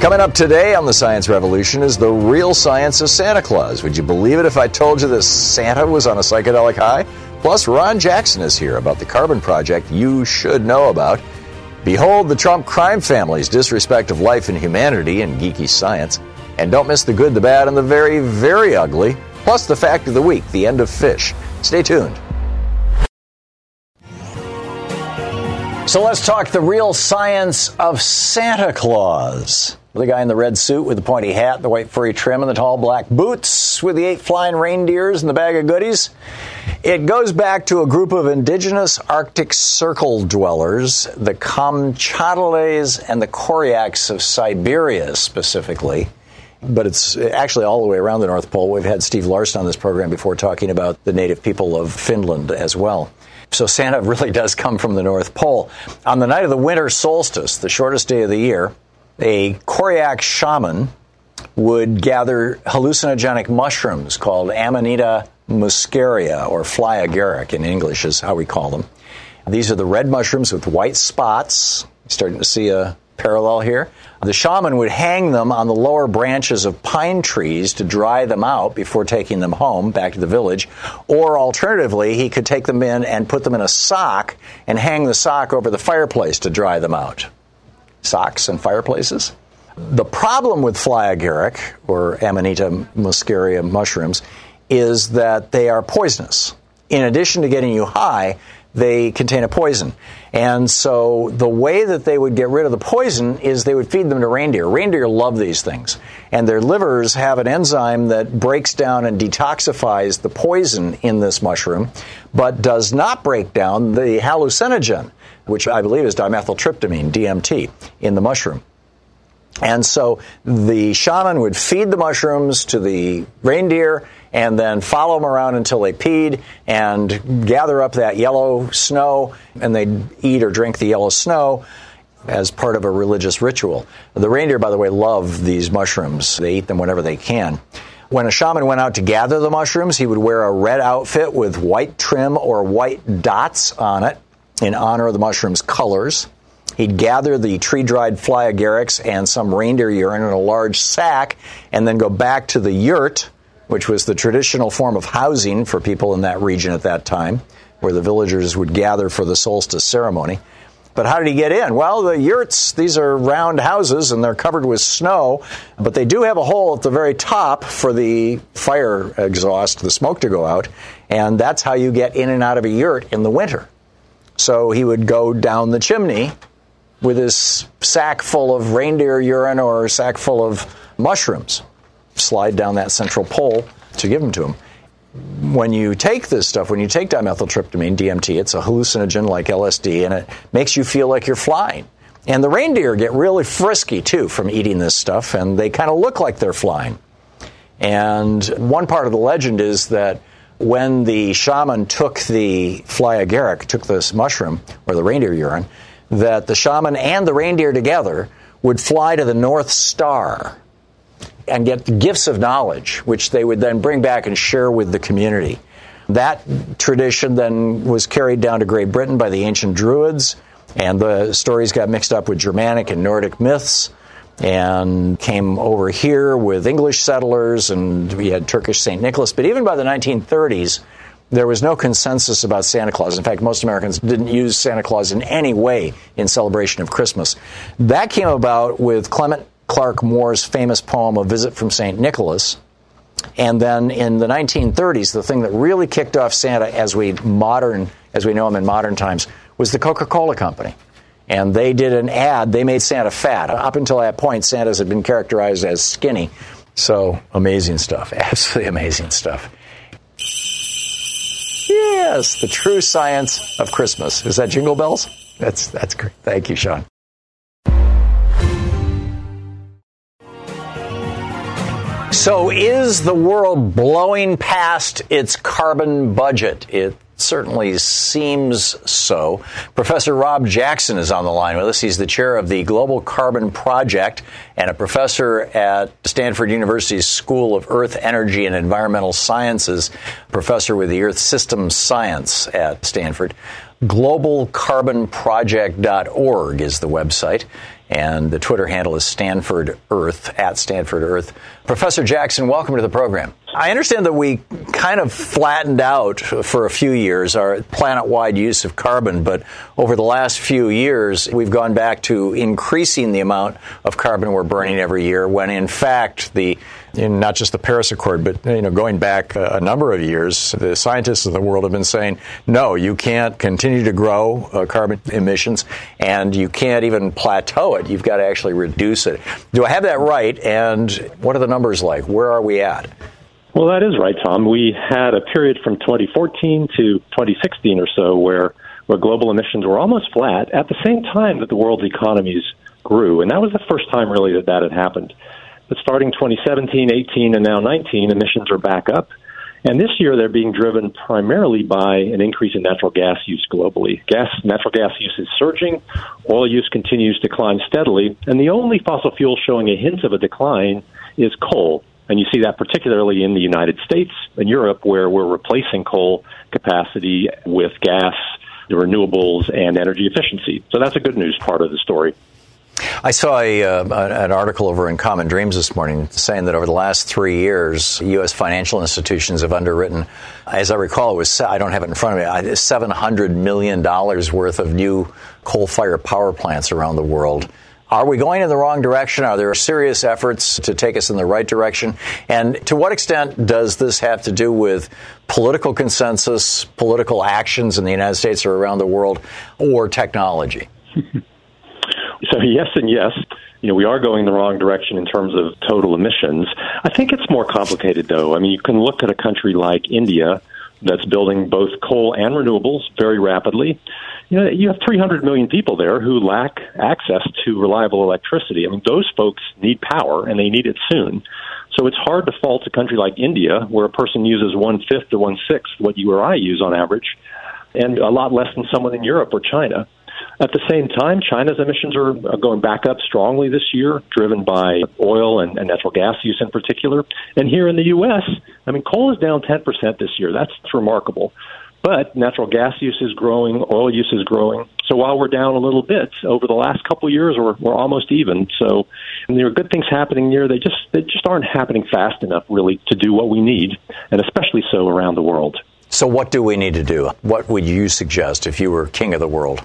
Coming up today on the Science Revolution is the real science of Santa Claus. Would you believe it if I told you that Santa was on a psychedelic high? Plus, Ron Jackson is here about the Carbon Project you should know about. Behold the Trump crime family's disrespect of life and humanity in geeky science. And don't miss the good, the bad, and the very, very ugly. Plus, the fact of the week, the end of fish. Stay tuned. So let's talk the real science of Santa Claus. The guy in the red suit with the pointy hat, the white furry trim, and the tall black boots with the eight flying reindeers and the bag of goodies. It goes back to a group of indigenous Arctic Circle dwellers, the Kamchadales and the Koryaks of Siberia specifically. But it's actually all the way around the North Pole. We've had Steve Larson on this program before talking about the native people of Finland as well. So Santa really does come from the North Pole. On the night of the winter solstice, the shortest day of the year, a Koryak shaman would gather hallucinogenic mushrooms called Amanita muscaria, or fly agaric in English is how we call them. These are the red mushrooms with white spots. Starting to see a parallel here. The shaman would hang them on the lower branches of pine trees to dry them out before taking them home back to the village. Or alternatively, he could take them in and put them in a sock and hang the sock over the fireplace to dry them out. Socks and fireplaces. The problem with fly agaric, or Amanita muscaria mushrooms, is that they are poisonous. In addition to getting you high, they contain a poison. And so the way that they would get rid of the poison is they would feed them to reindeer. Reindeer love these things. And their livers have an enzyme that breaks down and detoxifies the poison in this mushroom, but does not break down the hallucinogen, which I believe is dimethyltryptamine, DMT, in the mushroom. And so the shaman would feed the mushrooms to the reindeer and then follow them around until they peed and gather up that yellow snow and they'd eat or drink the yellow snow as part of a religious ritual. The reindeer, by the way, love these mushrooms. They eat them whenever they can. When a shaman went out to gather the mushrooms, he would wear a red outfit with white trim or white dots on it in honor of the mushroom's colors. He'd gather the tree dried fly agarics and some reindeer urine in a large sack and then go back to the yurt which was the traditional form of housing for people in that region at that time, where the villagers would gather for the solstice ceremony. But how did he get in? Well, the yurts, these are round houses and they're covered with snow, but they do have a hole at the very top for the fire exhaust, the smoke to go out, and that's how you get in and out of a yurt in the winter. So he would go down the chimney with his sack full of reindeer urine or a sack full of mushrooms slide down that central pole to give them to them. When you take this stuff, when you take dimethyltryptamine, DMT, it's a hallucinogen like LSD, and it makes you feel like you're flying. And the reindeer get really frisky too from eating this stuff, and they kind of look like they're flying. And one part of the legend is that when the shaman took the fly agaric, took this mushroom or the reindeer urine, that the shaman and the reindeer together would fly to the North Star and get gifts of knowledge, which they would then bring back and share with the community. That tradition then was carried down to Great Britain by the ancient Druids, and the stories got mixed up with Germanic and Nordic myths and came over here with English settlers, and we had Turkish St. Nicholas. But even by the 1930s, there was no consensus about Santa Claus. In fact, most Americans didn't use Santa Claus in any way in celebration of Christmas. That came about with Clement Clarke Moore's famous poem, A Visit from St. Nicholas, And then in the 1930s, the thing that really kicked off Santa as we modern, as we know him in modern times, was the Coca-Cola Company. And they did an ad. They made Santa fat. Up until that point, Santas had been characterized as skinny. So amazing stuff. Absolutely amazing stuff. Yes, the true science of Christmas. Is that Jingle Bells? That's that's great. Thank you, Sean. So, is the world blowing past its carbon budget? It certainly seems so. Professor Rob Jackson is on the line with us. He's the chair of the Global Carbon Project and a professor at Stanford University's School of Earth, Energy, and Environmental Sciences, professor with the Earth Systems Science at Stanford. GlobalCarbonProject.org is the website and the Twitter handle is Stanford Earth at Stanford Earth. Professor Jackson, welcome to the program. I understand that we kind of flattened out for a few years our planet wide use of carbon, but over the last few years, we've gone back to increasing the amount of carbon we're burning every year when in fact the in not just the Paris Accord, but you know, going back a number of years, the scientists of the world have been saying, no, you can't continue to grow uh, carbon emissions, and you can't even plateau it. You've got to actually reduce it. Do I have that right? And what are the numbers like? Where are we at? Well, that is right, Tom. We had a period from 2014 to 2016 or so where where global emissions were almost flat at the same time that the world's economies grew, and that was the first time really that that had happened. But starting 2017, 18, and now 19, emissions are back up. And this year, they're being driven primarily by an increase in natural gas use globally. Gas, natural gas use is surging. Oil use continues to climb steadily. And the only fossil fuel showing a hint of a decline is coal. And you see that particularly in the United States and Europe, where we're replacing coal capacity with gas, renewables, and energy efficiency. So that's a good news part of the story. I saw a, uh, an article over in Common Dreams this morning saying that over the last three years, U.S. financial institutions have underwritten, as I recall, it was I don't have it in front of me, seven hundred million dollars worth of new coal-fired power plants around the world. Are we going in the wrong direction? Are there serious efforts to take us in the right direction? And to what extent does this have to do with political consensus, political actions in the United States or around the world, or technology? So yes and yes. You know, we are going the wrong direction in terms of total emissions. I think it's more complicated, though. I mean, you can look at a country like India that's building both coal and renewables very rapidly. You know, you have 300 million people there who lack access to reliable electricity. I mean, those folks need power and they need it soon. So it's hard to fault a country like India, where a person uses one fifth to one sixth what you or I use on average, and a lot less than someone in Europe or China. At the same time, China's emissions are, going back up strongly this year, driven by oil and, and natural gas use in particular. And here in the U.S., I mean, coal is down 10% this year. That's remarkable. But natural gas use is growing, oil use is growing. So while we're down a little bit over the last couple of years, we're, we're almost even. So there are good things happening here. They just they just aren't happening fast enough, really, to do what we need, and especially so around the world. So what do we need to do? What would you suggest if you were king of the world?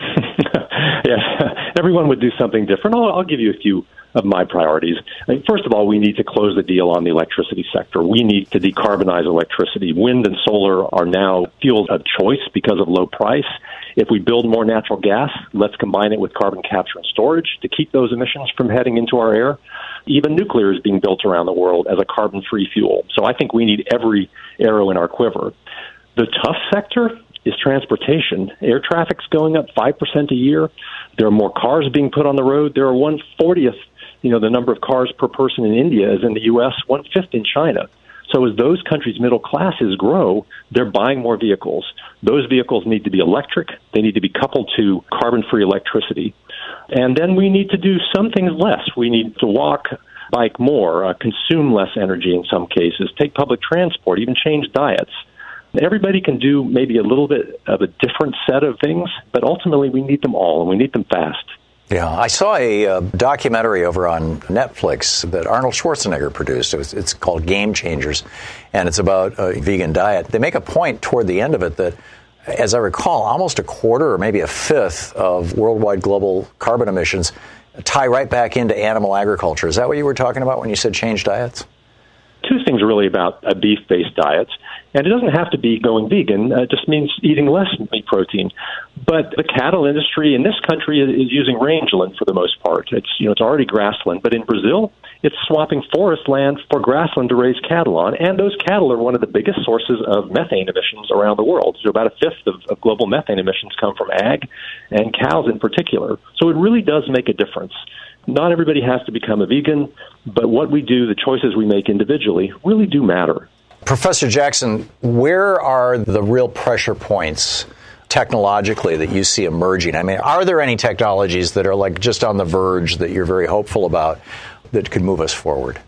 yeah, everyone would do something different. I'll, I'll give you a few of my priorities. I mean, first of all, we need to close the deal on the electricity sector. We need to decarbonize electricity. Wind and solar are now fuels of choice because of low price. If we build more natural gas, let's combine it with carbon capture and storage to keep those emissions from heading into our air. Even nuclear is being built around the world as a carbon free fuel. So I think we need every arrow in our quiver. The tough sector is transportation. Air traffic's going up 5% a year. There are more cars being put on the road. There are 140th, you know, the number of cars per person in India is in the U.S., one fifth in China. So as those countries' middle classes grow, they're buying more vehicles. Those vehicles need to be electric. They need to be coupled to carbon-free electricity. And then we need to do some things less. We need to walk, bike more, uh, consume less energy in some cases, take public transport, even change diets. Everybody can do maybe a little bit of a different set of things, but ultimately we need them all and we need them fast. Yeah, I saw a uh, documentary over on Netflix that Arnold Schwarzenegger produced. It was, it's called Game Changers, and it's about a vegan diet. They make a point toward the end of it that, as I recall, almost a quarter or maybe a fifth of worldwide global carbon emissions tie right back into animal agriculture. Is that what you were talking about when you said change diets? Two things really about a beef based diet. And it doesn't have to be going vegan. Uh, it just means eating less meat protein. But the cattle industry in this country is, is using rangeland for the most part. It's you know it's already grassland, but in Brazil, it's swapping forest land for grassland to raise cattle on, and those cattle are one of the biggest sources of methane emissions around the world. So about a fifth of, of global methane emissions come from ag and cows in particular. So it really does make a difference. Not everybody has to become a vegan, but what we do, the choices we make individually, really do matter. Professor Jackson, where are the real pressure points technologically that you see emerging? I mean, are there any technologies that are like just on the verge that you're very hopeful about that could move us forward?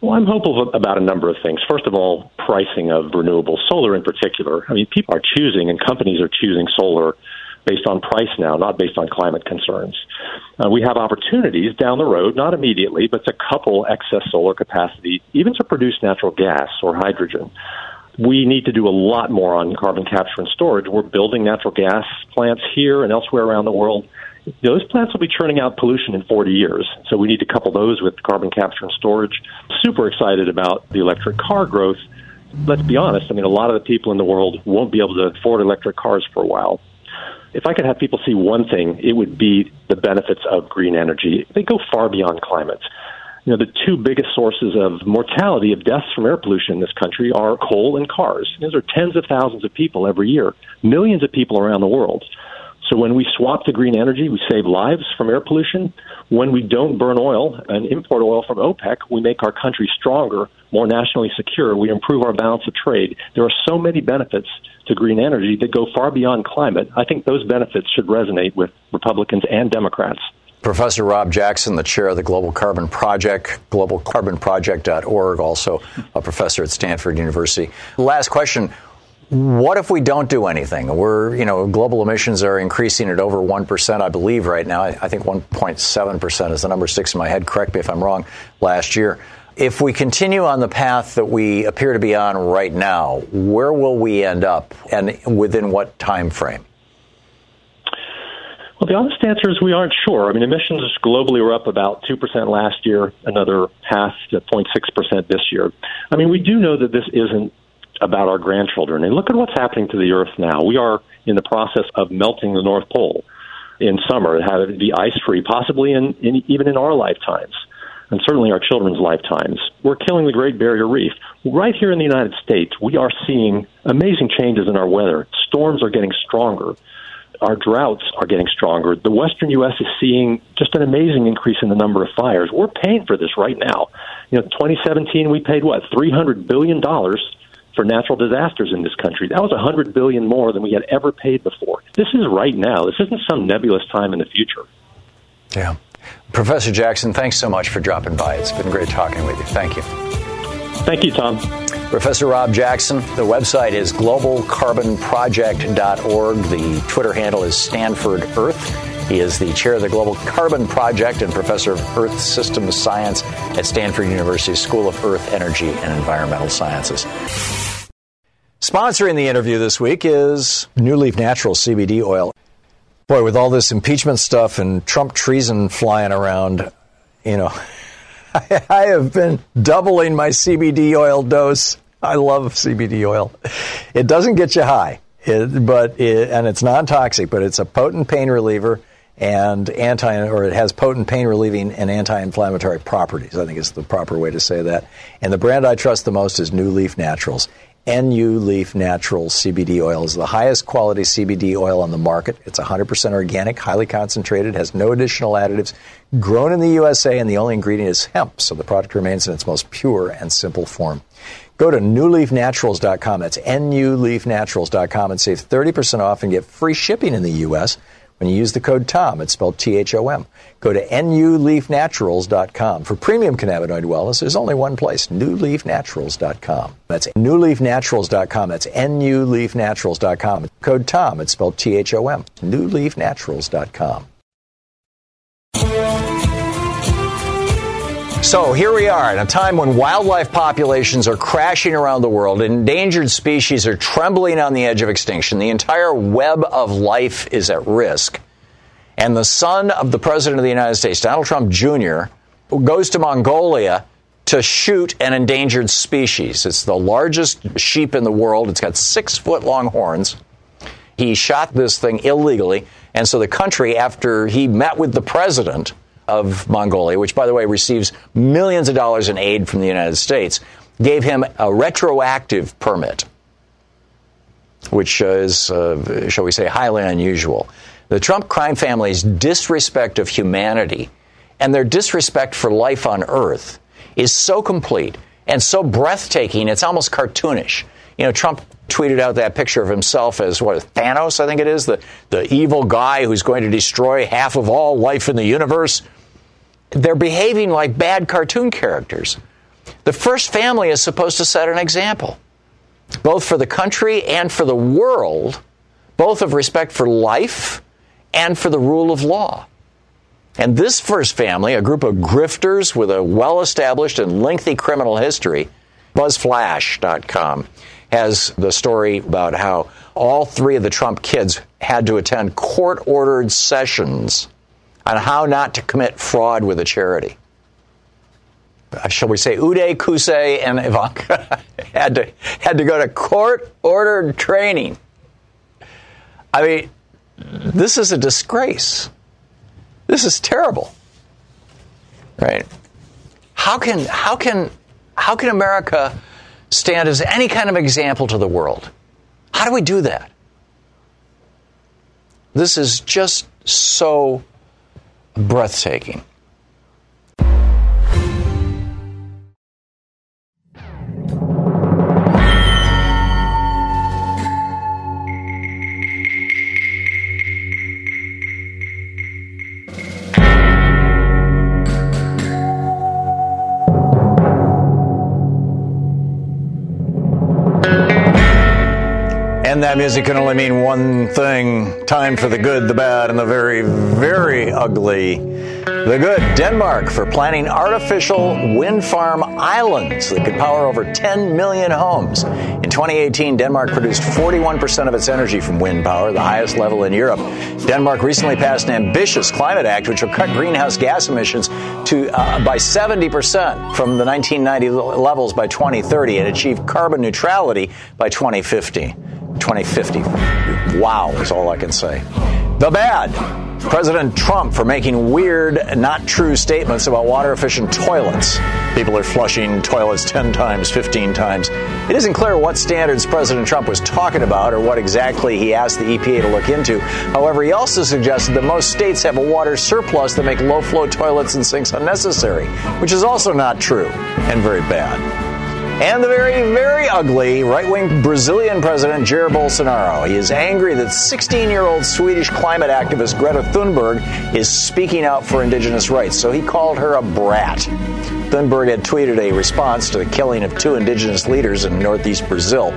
Well, I'm hopeful about a number of things. First of all, pricing of renewable solar in particular. I mean, people are choosing and companies are choosing solar based on price now, not based on climate concerns. Uh, we have opportunities down the road, not immediately, but to couple excess solar capacity, even to produce natural gas or hydrogen. We need to do a lot more on carbon capture and storage. We're building natural gas plants here and elsewhere around the world. Those plants will be churning out pollution in 40 years, so we need to couple those with carbon capture and storage. Super excited about the electric car growth. Let's be honest, I mean, a lot of the people in the world won't be able to afford electric cars for a while if I could have people see one thing, it would be the benefits of green energy. They go far beyond climate. You know, the two biggest sources of mortality, of deaths from air pollution in this country are coal and cars. Those are tens of thousands of people every year, millions of people around the world. So when we swap to green energy, we save lives from air pollution. When we don't burn oil and import oil from OPEC, we make our country stronger, more nationally secure. We improve our balance of trade. There are so many benefits to green energy that go far beyond climate. I think those benefits should resonate with Republicans and Democrats. Professor Rob Jackson, the chair of the Global Carbon Project, globalcarbonproject.org, also a professor at Stanford University. Last question. What if we don't do anything? We're, you know, global emissions are increasing at over 1%, I believe, right now. I think 1.7% is the number sticks in my head. Correct me if I'm wrong, last year. If we continue on the path that we appear to be on right now, where will we end up and within what time frame? Well, the honest answer is we aren't sure. I mean, emissions globally were up about 2% last year, another half to 0.6% this year. I mean, we do know that this isn't about our grandchildren. And look at what's happening to the Earth now. We are in the process of melting the North Pole in summer, have it be ice free, possibly in, in even in our lifetimes and certainly our children's lifetimes. We're killing the Great Barrier Reef. Right here in the United States, we are seeing amazing changes in our weather. Storms are getting stronger. Our droughts are getting stronger. The western U.S. is seeing just an amazing increase in the number of fires. We're paying for this right now. You know, 2017 we paid what 300 billion dollars for natural disasters in this country. That was 100 billion more than we had ever paid before. This is right now. This isn't some nebulous time in the future. Yeah. Professor Jackson, thanks so much for dropping by. It's been great talking with you. Thank you. Thank you, Tom. Professor Rob Jackson. The website is globalcarbonproject.org. The Twitter handle is Stanford Earth. He is the chair of the Global Carbon Project and professor of Earth Systems Science at Stanford University School of Earth, Energy, and Environmental Sciences. Sponsoring the interview this week is NuLeaf Natural CBD oil. Boy, with all this impeachment stuff and Trump treason flying around, you know, I, I have been doubling my CBD oil dose. I love CBD oil. It doesn't get you high, it, but it, and it's non-toxic, but it's a potent pain reliever and anti or it has potent pain relieving and anti-inflammatory properties. I think is the proper way to say that. And the brand I trust the most is NuLeaf Naturals. NuLeaf Natural CBD oil is the highest quality CBD oil on the market. It's 100% organic, highly concentrated, has no additional additives, grown in the USA, and the only ingredient is hemp, so the product remains in its most pure and simple form. Go to nuleafnaturals.com. That's nuleafnaturals.com and save 30% off and get free shipping in the U.S. When you use the code TOM, it's spelled T H O M. Go to nuleafnaturals.com. For premium cannabinoid wellness, there's only one place, nuleafnaturals.com. That's nuleafnaturals.com. That's nuleafnaturals.com. Code TOM, it's spelled T H O M. nuleafnaturals.com. So here we are in a time when wildlife populations are crashing around the world, endangered species are trembling on the edge of extinction, the entire web of life is at risk. And the son of the President of the United States, Donald Trump Jr., goes to Mongolia to shoot an endangered species. It's the largest sheep in the world. It's got six foot long horns. He shot this thing illegally. And so the country, after he met with the president of Mongolia, which, by the way, receives millions of dollars in aid from the United States, gave him a retroactive permit, which is, uh, shall we say, highly unusual. The Trump crime family's disrespect of humanity and their disrespect for life on Earth is so complete and so breathtaking, it's almost cartoonish. You know, Trump tweeted out that picture of himself as what Thanos, I think it is, the, the evil guy who's going to destroy half of all life in the universe. They're behaving like bad cartoon characters. The first family is supposed to set an example, both for the country and for the world, both of respect for life and for the rule of law. And this first family, a group of grifters with a well established and lengthy criminal history, BuzzFlash.com has the story about how all three of the Trump kids had to attend court ordered sessions on how not to commit fraud with a charity. Uh, shall we say, Uday, Qusay and Ivanka had to, had to go to court ordered training. I mean, this is a disgrace. This is terrible. Right? How can how can how can America stand as any kind of example to the world? How do we do that? This is just so breathtaking. That music can only mean one thing time for the good, the bad, and the very, very ugly. The good, Denmark, for planning artificial wind farm islands that could power over 10 million homes. In 2018, Denmark produced 41% of its energy from wind power, the highest level in Europe. Denmark recently passed an ambitious climate act which will cut greenhouse gas emissions to uh, by 70% from the 1990 levels by 2030 and achieve carbon neutrality by 2050. 2050. Wow, is all I can say. The bad. President Trump for making weird, not true statements about water efficient toilets. People are flushing toilets 10 times, 15 times. It isn't clear what standards President Trump was talking about or what exactly he asked the EPA to look into. However, he also suggested that most states have a water surplus that make low flow toilets and sinks unnecessary, which is also not true and very bad and the very, very ugly right wing Brazilian president Jair Bolsonaro. He is angry that 16 year old Swedish climate activist Greta Thunberg is speaking out for indigenous rights, so he called her a brat. Thunberg had tweeted a response to the killing of two indigenous leaders in northeast Brazil.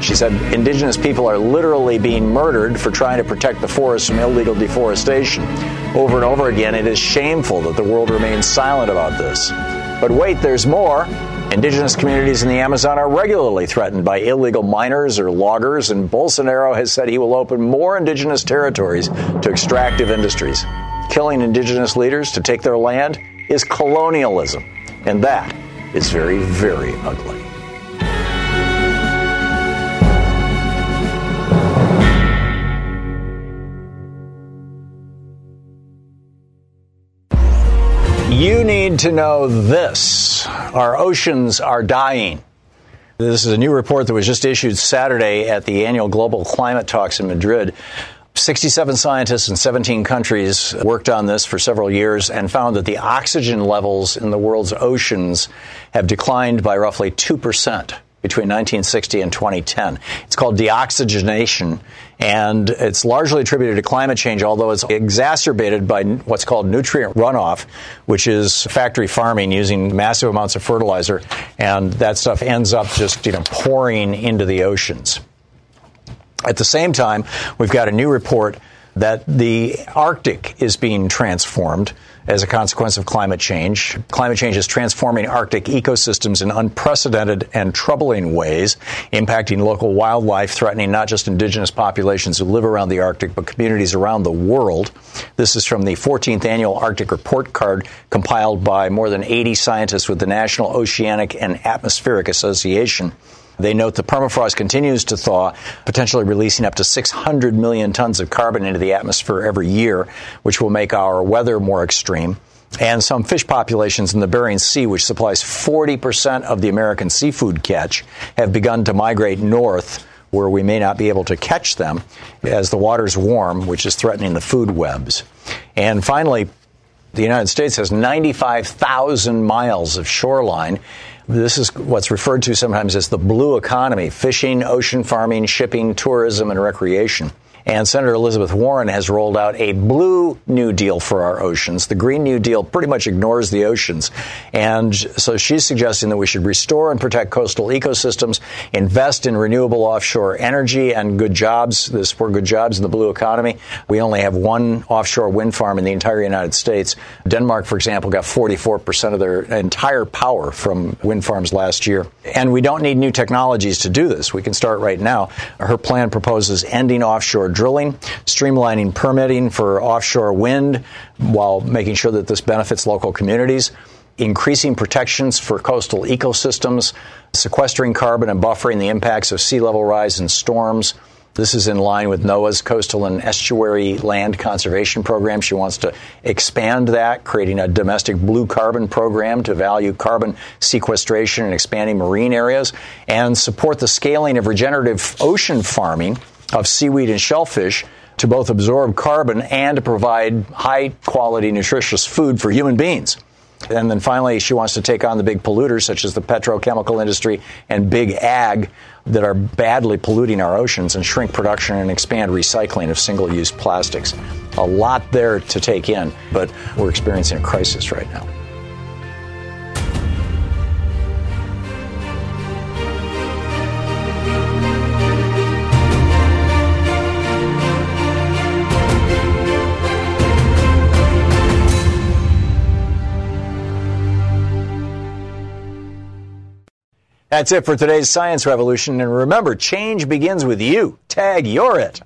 She said indigenous people are literally being murdered for trying to protect the forest from illegal deforestation. Over and over again, it is shameful that the world remains silent about this. But wait, there's more. Indigenous communities in the Amazon are regularly threatened by illegal miners or loggers, and Bolsonaro has said he will open more indigenous territories to extractive industries. Killing indigenous leaders to take their land is colonialism, and that is very, very ugly. You need to know this. Our oceans are dying. This is a new report that was just issued Saturday at the annual Global Climate Talks in Madrid. 67 scientists in 17 countries worked on this for several years and found that the oxygen levels in the world's oceans have declined by roughly 2% between 1960 and 2010. It's called deoxygenation, and it's largely attributed to climate change, although it's exacerbated by what's called nutrient runoff, which is factory farming using massive amounts of fertilizer, and that stuff ends up just you know pouring into the oceans. At the same time, we've got a new report that the Arctic is being transformed as a consequence of climate change. Climate change is transforming Arctic ecosystems in unprecedented and troubling ways, impacting local wildlife, threatening not just indigenous populations who live around the Arctic, but communities around the world. This is from the 14th annual Arctic Report Card compiled by more than 80 scientists with the National Oceanic and Atmospheric Association. They note the permafrost continues to thaw, potentially releasing up to 600 million tons of carbon into the atmosphere every year, which will make our weather more extreme. And some fish populations in the Bering Sea, which supplies 40% of the American seafood catch, have begun to migrate north where we may not be able to catch them as the waters warm, which is threatening the food webs. And finally, the United States has 95,000 miles of shoreline. This is what's referred to sometimes as the blue economy fishing, ocean farming, shipping, tourism, and recreation. And Senator Elizabeth Warren has rolled out a blue New Deal for our oceans. The Green New Deal pretty much ignores the oceans. And so she's suggesting that we should restore and protect coastal ecosystems, invest in renewable offshore energy and good jobs. This for good jobs in the blue economy. We only have one offshore wind farm in the entire United States. Denmark, for example, got 44% of their entire power from wind farms last year. And we don't need new technologies to do this. We can start right now. Her plan proposes ending offshore drilling, streamlining permitting for offshore wind while making sure that this benefits local communities, increasing protections for coastal ecosystems, sequestering carbon and buffering the impacts of sea level rise and storms. This is in line with NOAA's coastal and estuary land conservation program. She wants to expand that, creating a domestic blue carbon program to value carbon sequestration and expanding marine areas, and support the scaling of regenerative ocean farming of seaweed and shellfish to both absorb carbon and to provide high quality, nutritious food for human beings. And then finally, she wants to take on the big polluters, such as the petrochemical industry and big ag, that are badly polluting our oceans and shrink production and expand recycling of single use plastics. A lot there to take in, but we're experiencing a crisis right now. That's it for today's Science Revolution. And remember, change begins with you. Tag, you're it.